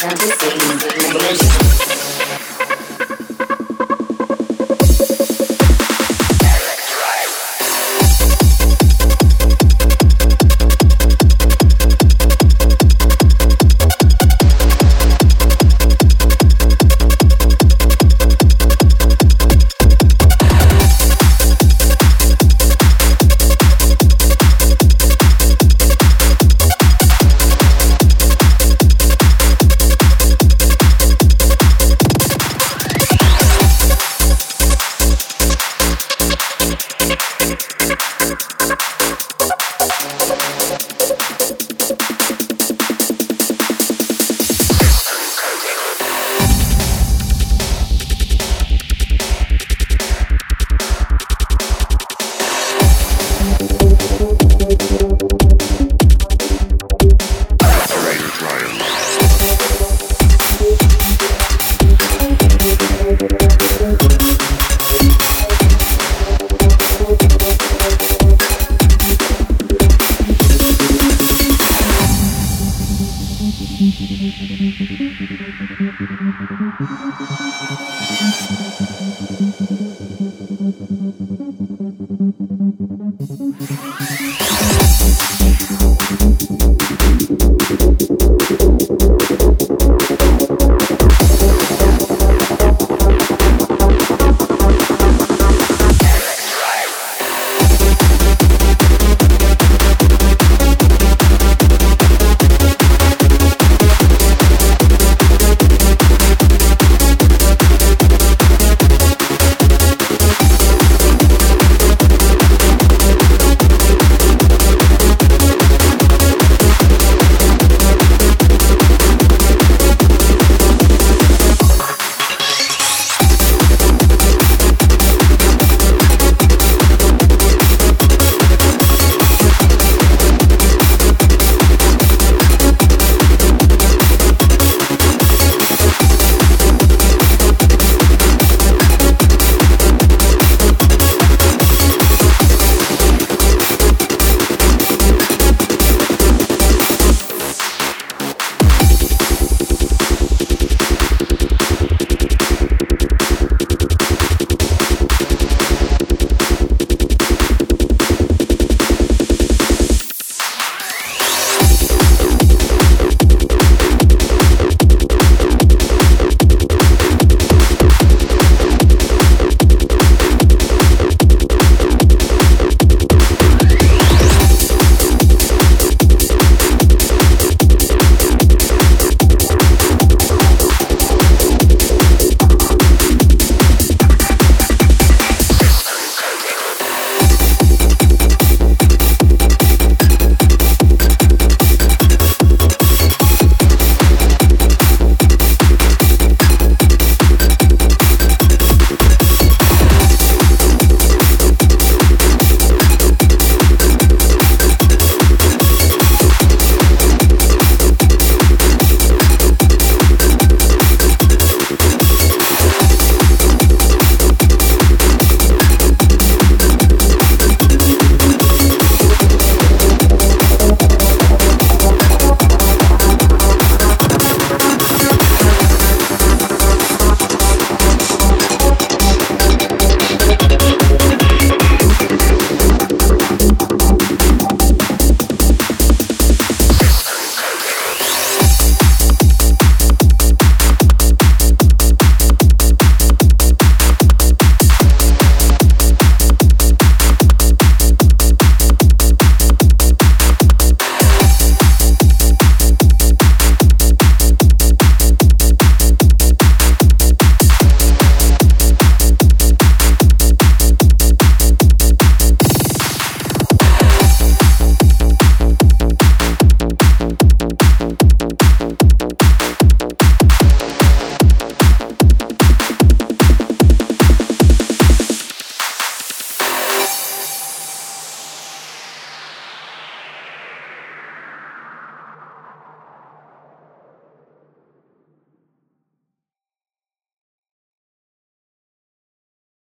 Fantasy Liberation.